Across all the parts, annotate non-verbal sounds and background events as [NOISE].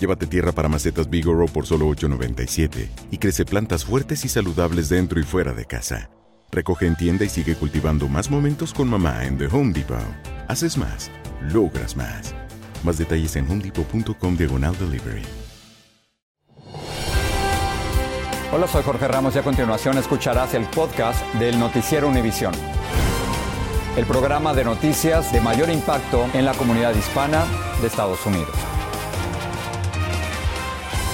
Llévate tierra para macetas Bigoro por solo $8.97 y crece plantas fuertes y saludables dentro y fuera de casa. Recoge en tienda y sigue cultivando más momentos con mamá en The Home Depot. Haces más, logras más. Más detalles en homedepot.com diagonal delivery. Hola, soy Jorge Ramos y a continuación escucharás el podcast del Noticiero Univisión. El programa de noticias de mayor impacto en la comunidad hispana de Estados Unidos.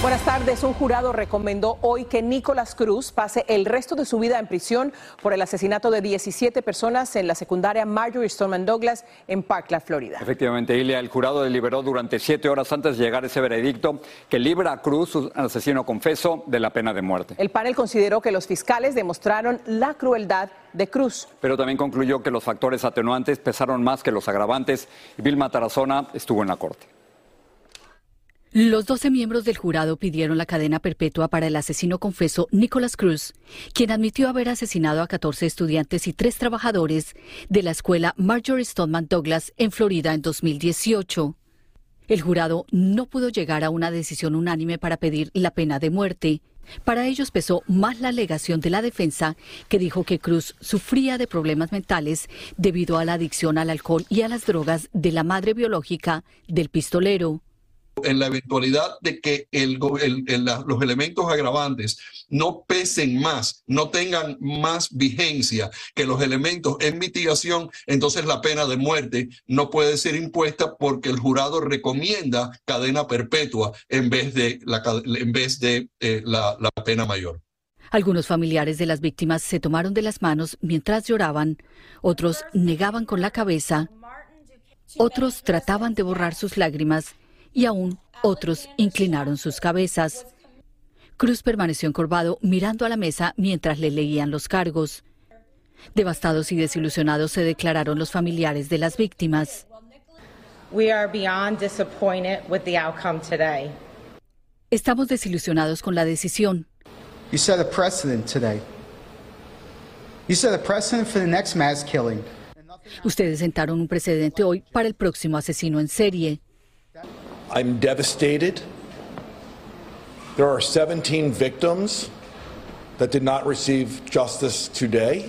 Buenas tardes. Un jurado recomendó hoy que Nicolás Cruz pase el resto de su vida en prisión por el asesinato de 17 personas en la secundaria Marjorie Stoneman Douglas en Parkland, Florida. Efectivamente, Ilia, el jurado deliberó durante siete horas antes de llegar ese veredicto que libra a Cruz, su asesino confeso, de la pena de muerte. El panel consideró que los fiscales demostraron la crueldad de Cruz. Pero también concluyó que los factores atenuantes pesaron más que los agravantes y Vilma Tarazona estuvo en la corte. Los 12 miembros del jurado pidieron la cadena perpetua para el asesino confeso Nicholas Cruz, quien admitió haber asesinado a 14 estudiantes y tres trabajadores de la escuela Marjorie Stoneman Douglas en Florida en 2018. El jurado no pudo llegar a una decisión unánime para pedir la pena de muerte. Para ellos pesó más la alegación de la defensa, que dijo que Cruz sufría de problemas mentales debido a la adicción al alcohol y a las drogas de la madre biológica del pistolero en la eventualidad de que los elementos agravantes no pesen más, no tengan más vigencia que los elementos en mitigación, entonces la pena de muerte no puede ser impuesta porque el jurado recomienda cadena perpetua en vez de la, eh, pena mayor. Algunos familiares de las víctimas se tomaron de las manos mientras lloraban, otros negaban con la cabeza, otros trataban de borrar sus lágrimas y aún otros inclinaron sus cabezas. Cruz permaneció encorvado mirando a la mesa mientras le leían los cargos. Devastados y desilusionados se declararon los familiares de las víctimas. Estamos desilusionados con la decisión. Ustedes sentaron un precedente hoy para el próximo asesino en serie. I'm devastated. There are 17 victims that did not receive justice today.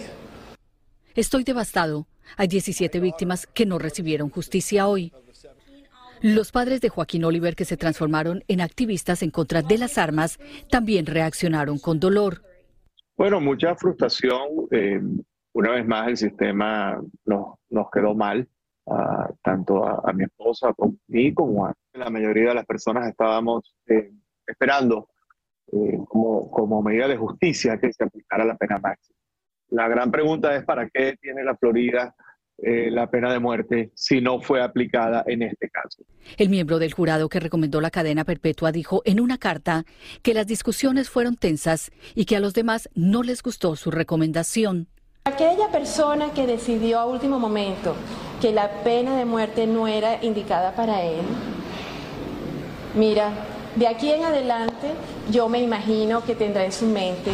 Estoy devastado. Hay 17 víctimas que no recibieron justicia hoy. Los padres de Joaquín Oliver, que se transformaron en activistas en contra de las armas, también reaccionaron con dolor. Bueno, mucha frustración. Eh, una vez más, el sistema nos, nos quedó mal tanto a, mi esposa como a mí como a la mayoría de las personas estábamos eh, esperando eh, como, como medida de justicia que se aplicara la pena máxima. La gran pregunta es para qué tiene la Florida eh, la pena de muerte si no fue aplicada en este caso. El miembro del jurado que recomendó la cadena perpetua dijo en una carta que las discusiones fueron tensas y que a los demás no les gustó su recomendación. Aquella persona que decidió a último momento que la pena de muerte no era indicada para él, mira, de aquí en adelante yo me imagino que tendrá en su mente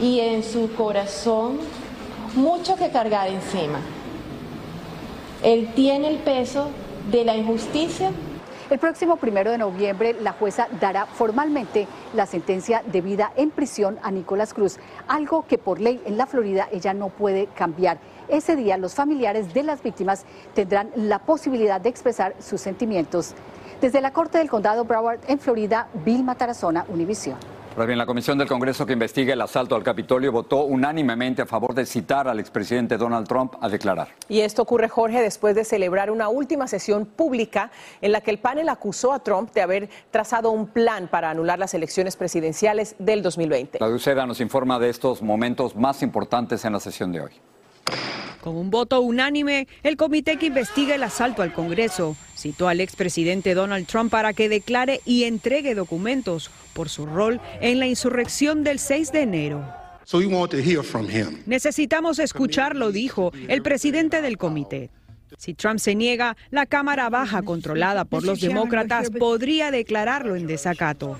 y en su corazón mucho que cargar encima. Él tiene el peso de la injusticia el próximo primero de noviembre, la jueza dará formalmente la sentencia de vida en prisión a Nicolás Cruz, algo que por ley en la Florida ella no puede cambiar. Ese día, los familiares de las víctimas tendrán la posibilidad de expresar sus sentimientos. Desde la Corte del Condado Broward en Florida, Vilma Tarazona, Univisión. Pues bien, la Comisión del Congreso que investiga el asalto al Capitolio votó unánimemente a favor de citar al expresidente Donald Trump a declarar. Y esto ocurre, Jorge, después de celebrar una última sesión pública en la que el panel acusó a Trump de haber trazado un plan para anular las elecciones presidenciales del 2020. La Uceda nos informa de estos momentos más importantes en la sesión de hoy. Con un voto unánime, el comité que investiga el asalto al Congreso citó al expresidente Donald Trump para que declare y entregue documentos por su rol en la insurrección del 6 de enero. Necesitamos escucharlo, dijo el presidente del comité. Si Trump se niega, la Cámara Baja, controlada por los demócratas, podría declararlo en desacato.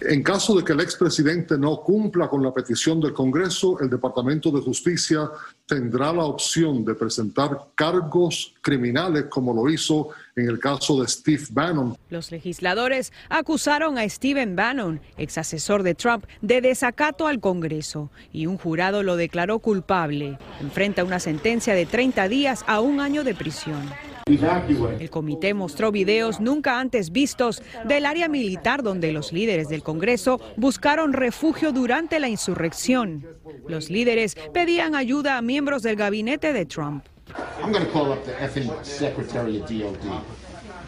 En caso de que el expresidente no cumpla con la petición del Congreso, el Departamento de Justicia tendrá la opción de presentar cargos criminales como lo hizo en el caso de Steve Bannon. Los legisladores acusaron a Steven Bannon, ex asesor de Trump, de desacato al Congreso y un jurado lo declaró culpable. Enfrenta una sentencia de 30 días a un año de prisión. El comité mostró videos nunca antes vistos del área militar donde los líderes del Congreso buscaron refugio durante la insurrección. Los líderes pedían ayuda a miembros del gabinete de Trump.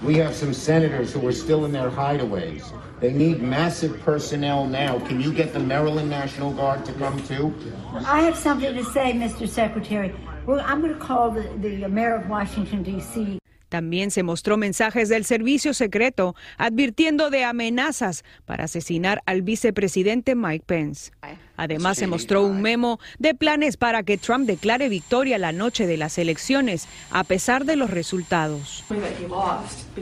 We have some senators who are still in their hideaways. They need massive personnel now. Can you get the Maryland National Guard to come too? I have something to say, Mr. Secretary. Well, I'm going to call the, the mayor of Washington, D.C. También se mostró mensajes del servicio secreto advirtiendo de amenazas para asesinar al vicepresidente Mike Pence. Además, se mostró un memo de planes para que Trump declare victoria la noche de las elecciones, a pesar de los resultados.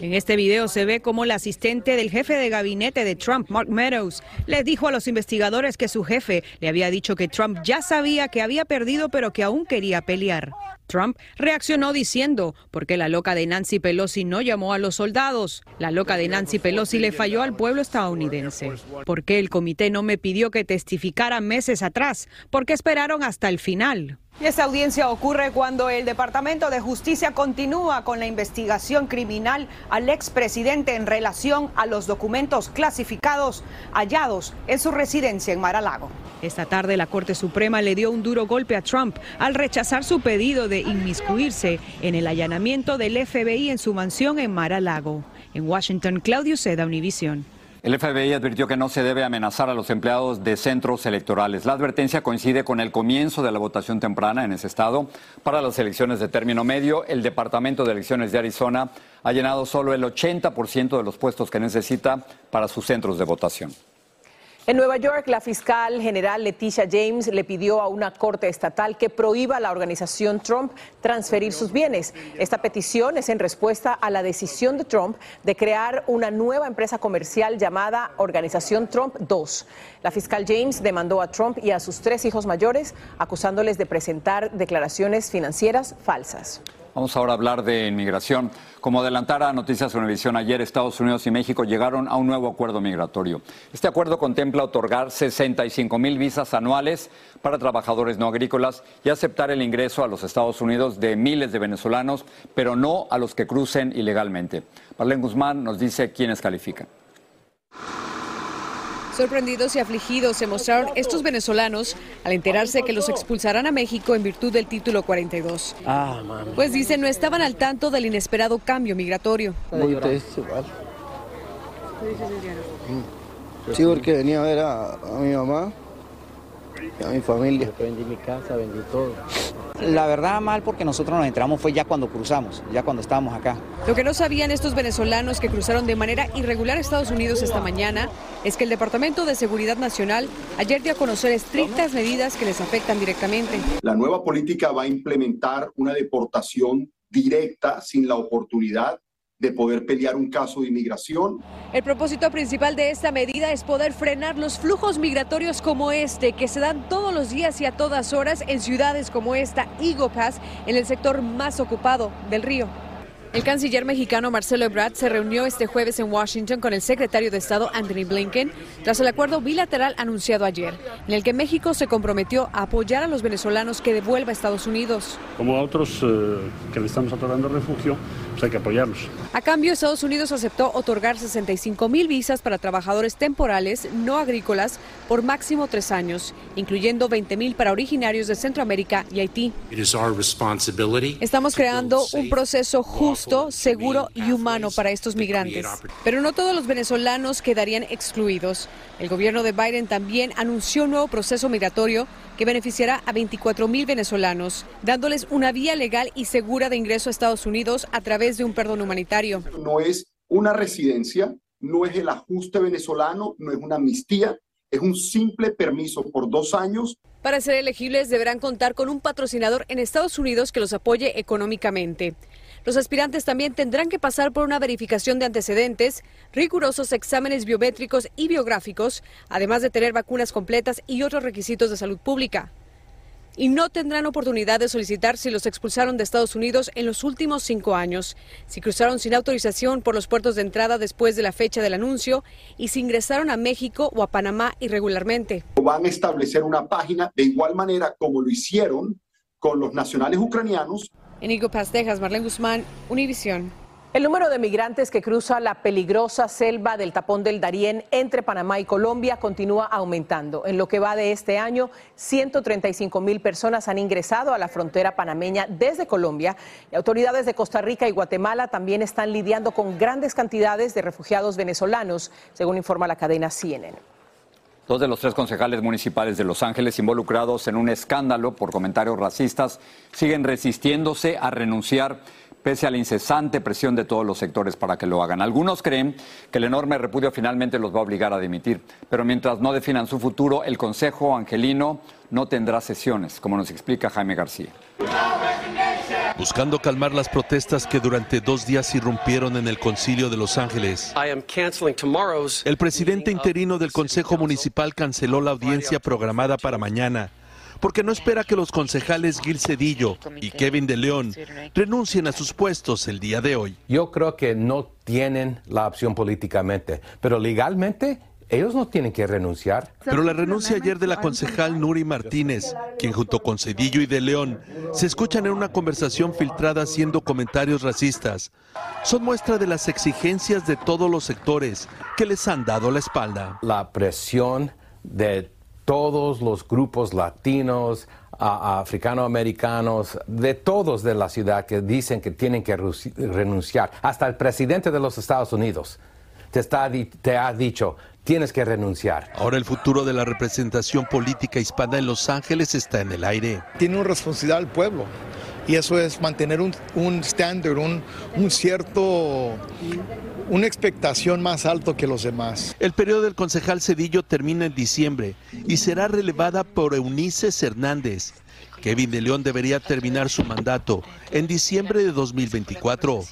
En este video se ve como el asistente del jefe de gabinete de Trump, Mark Meadows, le dijo a los investigadores que su jefe le había dicho que Trump ya sabía que había perdido, pero que aún quería pelear. Trump reaccionó diciendo, ¿por qué la loca de Nancy Pelosi no llamó a los soldados? La loca de Nancy Pelosi le falló al pueblo estadounidense. ¿Por qué el comité no me pidió que testificara meses atrás? ¿Por qué esperaron hasta el final? Y esta audiencia ocurre cuando el Departamento de Justicia continúa con la investigación criminal al expresidente en relación a los documentos clasificados hallados en su residencia en Mar-a-Lago. Esta tarde la Corte Suprema le dio un duro golpe a Trump al rechazar su pedido de inmiscuirse en el allanamiento del FBI en su mansión en Mar-a-Lago. En Washington, Claudio Seda, Univision. El FBI advirtió que no se debe amenazar a los empleados de centros electorales. La advertencia coincide con el comienzo de la votación temprana en ese estado. Para las elecciones de término medio, el Departamento de Elecciones de Arizona ha llenado solo el 80% de los puestos que necesita para sus centros de votación. En Nueva York, la fiscal general Leticia James le pidió a una corte estatal que prohíba a la organización Trump transferir sus bienes. Esta petición es en respuesta a la decisión de Trump de crear una nueva empresa comercial llamada Organización Trump 2. La fiscal James demandó a Trump y a sus tres hijos mayores acusándoles de presentar declaraciones financieras falsas. Vamos ahora a hablar de inmigración. Como adelantara Noticias Univisión ayer, Estados Unidos y México llegaron a un nuevo acuerdo migratorio. Este acuerdo contempla otorgar 65 mil visas anuales para trabajadores no agrícolas y aceptar el ingreso a los Estados Unidos de miles de venezolanos, pero no a los que crucen ilegalmente. Marlene Guzmán nos dice quiénes califican. Sorprendidos y afligidos se mostraron estos venezolanos al enterarse que los expulsarán a México en virtud del título 42. Ah, Pues dicen no estaban al tanto del inesperado cambio migratorio. Muy triste. Sí, porque venía a ver a, a mi mamá a mi familia. Vendí mi casa, vendí todo. La verdad mal porque nosotros nos entramos fue ya cuando cruzamos, ya cuando estábamos acá. Lo que no sabían estos venezolanos que cruzaron de manera irregular a Estados Unidos esta mañana es que el Departamento de Seguridad Nacional ayer dio a conocer estrictas medidas que les afectan directamente. La nueva política va a implementar una deportación directa sin la oportunidad de poder pelear un caso de inmigración. El propósito principal de esta medida es poder frenar los flujos migratorios como este, que se dan todos los días y a todas horas en ciudades como esta, Eagle Pass, en el sector más ocupado del río. El canciller mexicano Marcelo Ebrard se reunió este jueves en Washington con el secretario de Estado Anthony Blinken tras el acuerdo bilateral anunciado ayer, en el que México se comprometió a apoyar a los venezolanos que devuelva a Estados Unidos. Como a otros eh, que le estamos otorgando refugio, pues hay que apoyarlos. A cambio, Estados Unidos aceptó otorgar 65 mil visas para trabajadores temporales no agrícolas por máximo tres años, incluyendo 20 mil para originarios de Centroamérica y Haití. Estamos creando un proceso justo, seguro y humano para estos migrantes. Pero no todos los venezolanos quedarían excluidos. El gobierno de Biden también anunció un nuevo proceso migratorio que beneficiará a 24 mil venezolanos, dándoles una vía legal y segura de ingreso a Estados Unidos a través de un perdón humanitario. No es una residencia, no es el ajuste venezolano, no es una amnistía, es un simple permiso por dos años. Para ser elegibles deberán contar con un patrocinador en Estados Unidos que los apoye económicamente. Los aspirantes también tendrán que pasar por una verificación de antecedentes, rigurosos exámenes biométricos y biográficos, además de tener vacunas completas y otros requisitos de salud pública y no tendrán oportunidad de solicitar si los expulsaron de Estados Unidos en los últimos cinco años, si cruzaron sin autorización por los puertos de entrada después de la fecha del anuncio y si ingresaron a México o a Panamá irregularmente. Van a establecer una página de igual manera como lo hicieron con los nacionales ucranianos. Enigo Pastejas, Marlene Guzmán, Univisión. El número de migrantes que cruza la peligrosa selva del tapón del Darién entre Panamá y Colombia continúa aumentando. En lo que va de este año, 135 mil personas han ingresado a la frontera panameña desde Colombia y autoridades de Costa Rica y Guatemala también están lidiando con grandes cantidades de refugiados venezolanos, según informa la cadena CNN. Dos de los tres concejales municipales de Los Ángeles involucrados en un escándalo por comentarios racistas siguen resistiéndose a renunciar pese a la incesante presión de todos los sectores para que lo hagan. Algunos creen que el enorme repudio finalmente los va a obligar a dimitir, pero mientras no definan su futuro, el Consejo Angelino no tendrá sesiones, como nos explica Jaime García. Buscando calmar las protestas que durante dos días irrumpieron en el concilio de Los Ángeles, el presidente interino del Consejo Municipal canceló la audiencia programada para mañana porque no espera que los concejales Gil Cedillo y Kevin de León renuncien a sus puestos el día de hoy. Yo creo que no tienen la opción políticamente, pero legalmente ellos no tienen que renunciar. Pero la renuncia ayer de la concejal Nuri Martínez, quien junto con Cedillo y de León se escuchan en una conversación filtrada haciendo comentarios racistas, son muestra de las exigencias de todos los sectores que les han dado la espalda. La presión de todos los grupos latinos, africanoamericanos, de todos de la ciudad que dicen que tienen que renunciar. Hasta el presidente de los Estados Unidos te, está, te ha dicho, tienes que renunciar. Ahora el futuro de la representación política hispana en Los Ángeles está en el aire. Tiene una responsabilidad al pueblo y eso es mantener un, un estándar, un, un cierto una expectación más alto que los demás. El periodo del concejal Cedillo termina en diciembre y será relevada por Eunice Hernández. Kevin de León debería terminar su mandato en diciembre de 2024.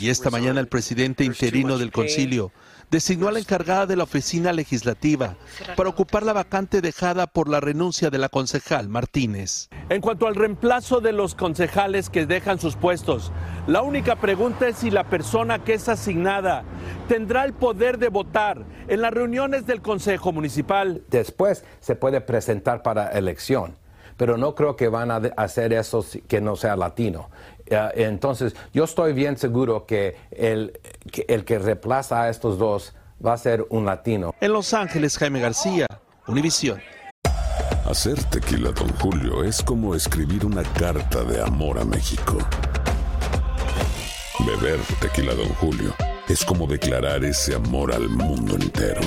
Y esta mañana el presidente interino del concilio designó a la encargada de la oficina legislativa para ocupar la vacante dejada por la renuncia de la concejal Martínez. En cuanto al reemplazo de los concejales que dejan sus puestos, la única pregunta es si la persona que es asignada tendrá el poder de votar en las reuniones del Consejo Municipal. Después se puede presentar para elección pero no creo que van a hacer eso que no sea latino. Entonces, yo estoy bien seguro que el, que el que reemplaza a estos dos va a ser un latino. En Los Ángeles, Jaime García, Univisión. Hacer tequila, don Julio, es como escribir una carta de amor a México. Beber tequila, don Julio, es como declarar ese amor al mundo entero.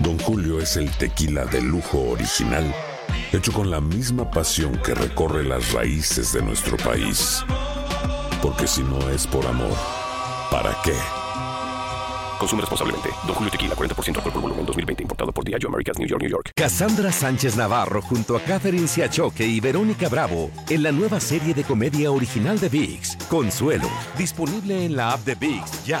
Don Julio es el tequila de lujo original hecho con la misma pasión que recorre las raíces de nuestro país. Porque si no es por amor, ¿para qué? Consume responsablemente. Don Julio Tequila, 40% alcohol por volumen, 2020. Importado por Diageo Americas, New York, New York. Cassandra Sánchez Navarro junto a Catherine Siachoque y Verónica Bravo en la nueva serie de comedia original de VIX, Consuelo. Disponible en la app de VIX, ya.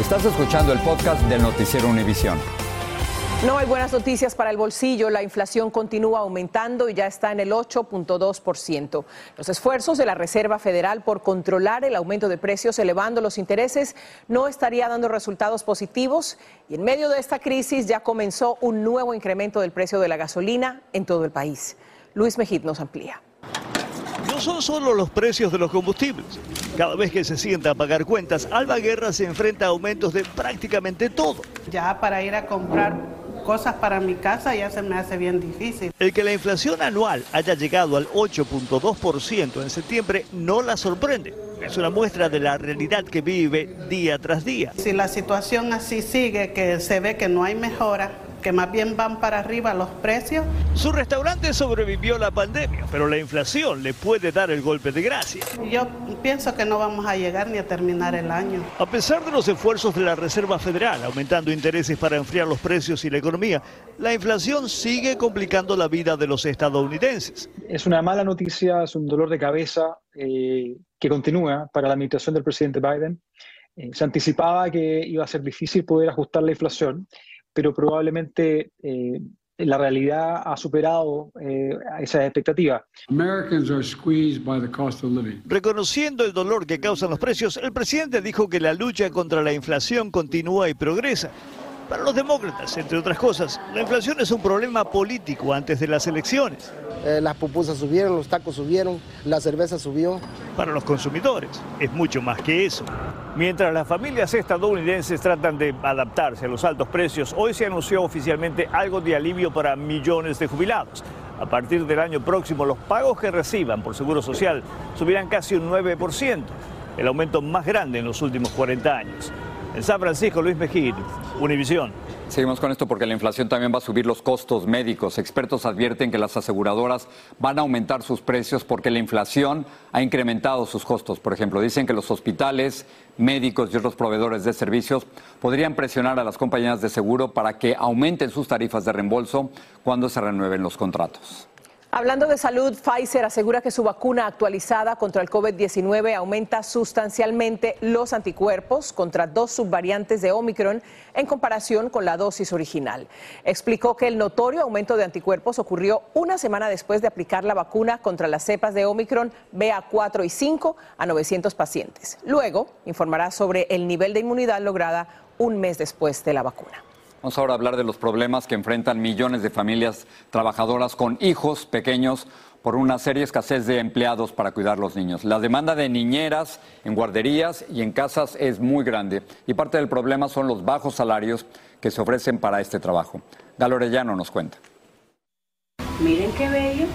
Estás escuchando el podcast del noticiero Univisión. No hay buenas noticias para el bolsillo. La inflación continúa aumentando y ya está en el 8.2%. Los esfuerzos de la Reserva Federal por controlar el aumento de precios elevando los intereses no estaría dando resultados positivos y en medio de esta crisis ya comenzó un nuevo incremento del precio de la gasolina en todo el país. Luis Mejid nos amplía. No son solo los precios de los combustibles. Cada vez que se sienta a pagar cuentas, Alba Guerra se enfrenta a aumentos de prácticamente todo. Ya para ir a comprar cosas para mi casa ya se me hace bien difícil. El que la inflación anual haya llegado al 8.2% en septiembre no la sorprende. Es una muestra de la realidad que vive día tras día. Si la situación así sigue, que se ve que no hay mejora, que más bien van para arriba los precios. Su restaurante sobrevivió la pandemia, pero la inflación le puede dar el golpe de gracia. Yo pienso que no vamos a llegar ni a terminar el año. A pesar de los esfuerzos de la Reserva Federal aumentando intereses para enfriar los precios y la economía, la inflación sigue complicando la vida de los estadounidenses. Es una mala noticia, es un dolor de cabeza eh, que continúa para la administración del presidente Biden. Eh, se anticipaba que iba a ser difícil poder ajustar la inflación pero probablemente eh, la realidad ha superado eh, esa expectativa. Reconociendo el dolor que causan los precios, el presidente dijo que la lucha contra la inflación continúa y progresa. Para los demócratas, entre otras cosas, la inflación es un problema político antes de las elecciones. Eh, las pupusas subieron, los tacos subieron, la cerveza subió. Para los consumidores es mucho más que eso. Mientras las familias estadounidenses tratan de adaptarse a los altos precios, hoy se anunció oficialmente algo de alivio para millones de jubilados. A partir del año próximo, los pagos que reciban por Seguro Social subirán casi un 9%, el aumento más grande en los últimos 40 años. En San Francisco, Luis Mejía, Univisión. Seguimos con esto porque la inflación también va a subir los costos médicos. Expertos advierten que las aseguradoras van a aumentar sus precios porque la inflación ha incrementado sus costos. Por ejemplo, dicen que los hospitales, médicos y otros proveedores de servicios podrían presionar a las compañías de seguro para que aumenten sus tarifas de reembolso cuando se renueven los contratos. Hablando de salud, Pfizer asegura que su vacuna actualizada contra el COVID-19 aumenta sustancialmente los anticuerpos contra dos subvariantes de Omicron en comparación con la dosis original. Explicó que el notorio aumento de anticuerpos ocurrió una semana después de aplicar la vacuna contra las cepas de Omicron BA4 y 5 a 900 pacientes. Luego informará sobre el nivel de inmunidad lograda un mes después de la vacuna. Vamos ahora a hablar de los problemas que enfrentan millones de familias trabajadoras con hijos pequeños por una seria escasez de empleados para cuidar los niños. La demanda de niñeras en guarderías y en casas es muy grande y parte del problema son los bajos salarios que se ofrecen para este trabajo. Galo Orellano nos cuenta. Miren qué bello.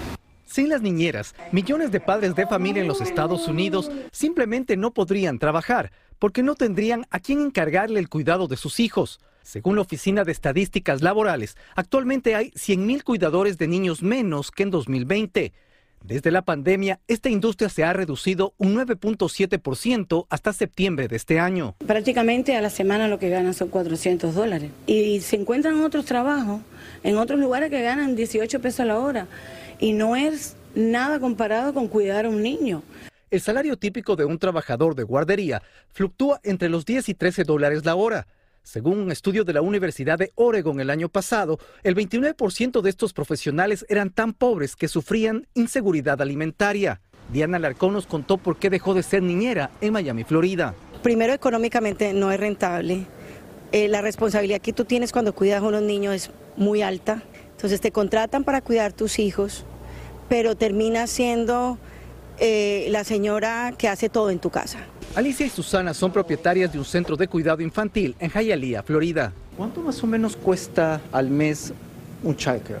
Sin las niñeras, millones de padres de familia en los Estados Unidos simplemente no podrían trabajar porque no tendrían a quién encargarle el cuidado de sus hijos. Según la Oficina de Estadísticas Laborales, actualmente hay 100.000 cuidadores de niños menos que en 2020. Desde la pandemia, esta industria se ha reducido un 9.7% hasta septiembre de este año. Prácticamente a la semana lo que ganan son 400 dólares. Y se encuentran otros trabajos, en otros lugares que ganan 18 pesos a la hora. Y no es nada comparado con cuidar a un niño. El salario típico de un trabajador de guardería fluctúa entre los 10 y 13 dólares la hora. Según un estudio de la Universidad de Oregon el año pasado, el 29% de estos profesionales eran tan pobres que sufrían inseguridad alimentaria. Diana Larcón nos contó por qué dejó de ser niñera en Miami, Florida. Primero, económicamente no es rentable. Eh, la responsabilidad que tú tienes cuando cuidas a unos niños es muy alta. Entonces te contratan para cuidar tus hijos, pero termina siendo eh, la señora que hace todo en tu casa. Alicia y Susana son propietarias de un centro de cuidado infantil en Hialeah, Florida. ¿Cuánto más o menos cuesta al mes un childcare?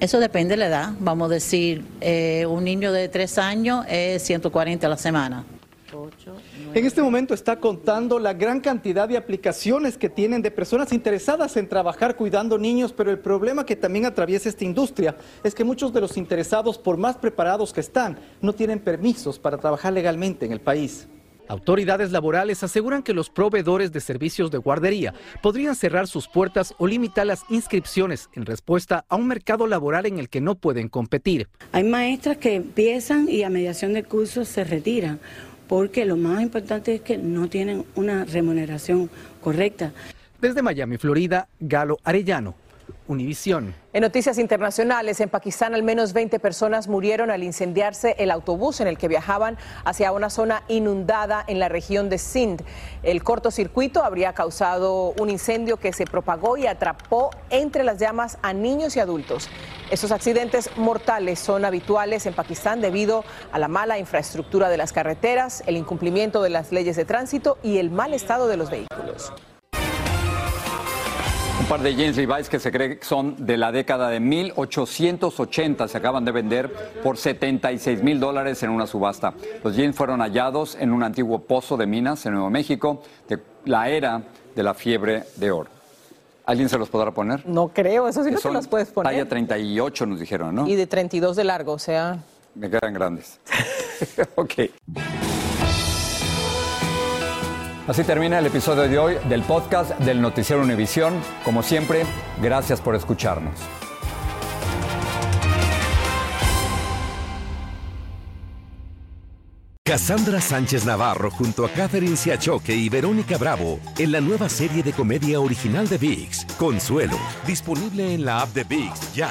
Eso depende de la edad. Vamos a decir, eh, un niño de tres años es 140 a la semana. En este momento está contando la gran cantidad de aplicaciones que tienen de personas interesadas en trabajar cuidando niños, pero el problema que también atraviesa esta industria es que muchos de los interesados, por más preparados que están, no tienen permisos para trabajar legalmente en el país. Autoridades laborales aseguran que los proveedores de servicios de guardería podrían cerrar sus puertas o limitar las inscripciones en respuesta a un mercado laboral en el que no pueden competir. Hay maestras que empiezan y a mediación de cursos se retiran porque lo más importante es que no tienen una remuneración correcta. Desde Miami, Florida, Galo Arellano, En noticias internacionales, en Pakistán al menos 20 personas murieron al incendiarse el autobús en el que viajaban hacia una zona inundada en la región de Sindh. El cortocircuito habría causado un incendio que se propagó y atrapó entre las llamas a niños y adultos. Estos accidentes mortales son habituales en Pakistán debido a la mala infraestructura de las carreteras, el incumplimiento de las leyes de tránsito y el mal estado de los vehículos. Un par de jeans Levi's que se cree que son de la década de 1880 se acaban de vender por 76 mil dólares en una subasta. Los jeans fueron hallados en un antiguo pozo de minas en Nuevo México de la era de la fiebre de oro. ¿Alguien se los podrá poner? No creo, eso sí Que no te son los puedes poner. Talla 38 nos dijeron, ¿no? Y de 32 de largo, o sea. Me quedan grandes. [LAUGHS] ok. Así termina el episodio de hoy del podcast del Noticiero Univisión. Como siempre, gracias por escucharnos. Cassandra Sánchez Navarro junto a Catherine Siachoque y Verónica Bravo en la nueva serie de comedia original de VIX, Consuelo, disponible en la app de VIX ya.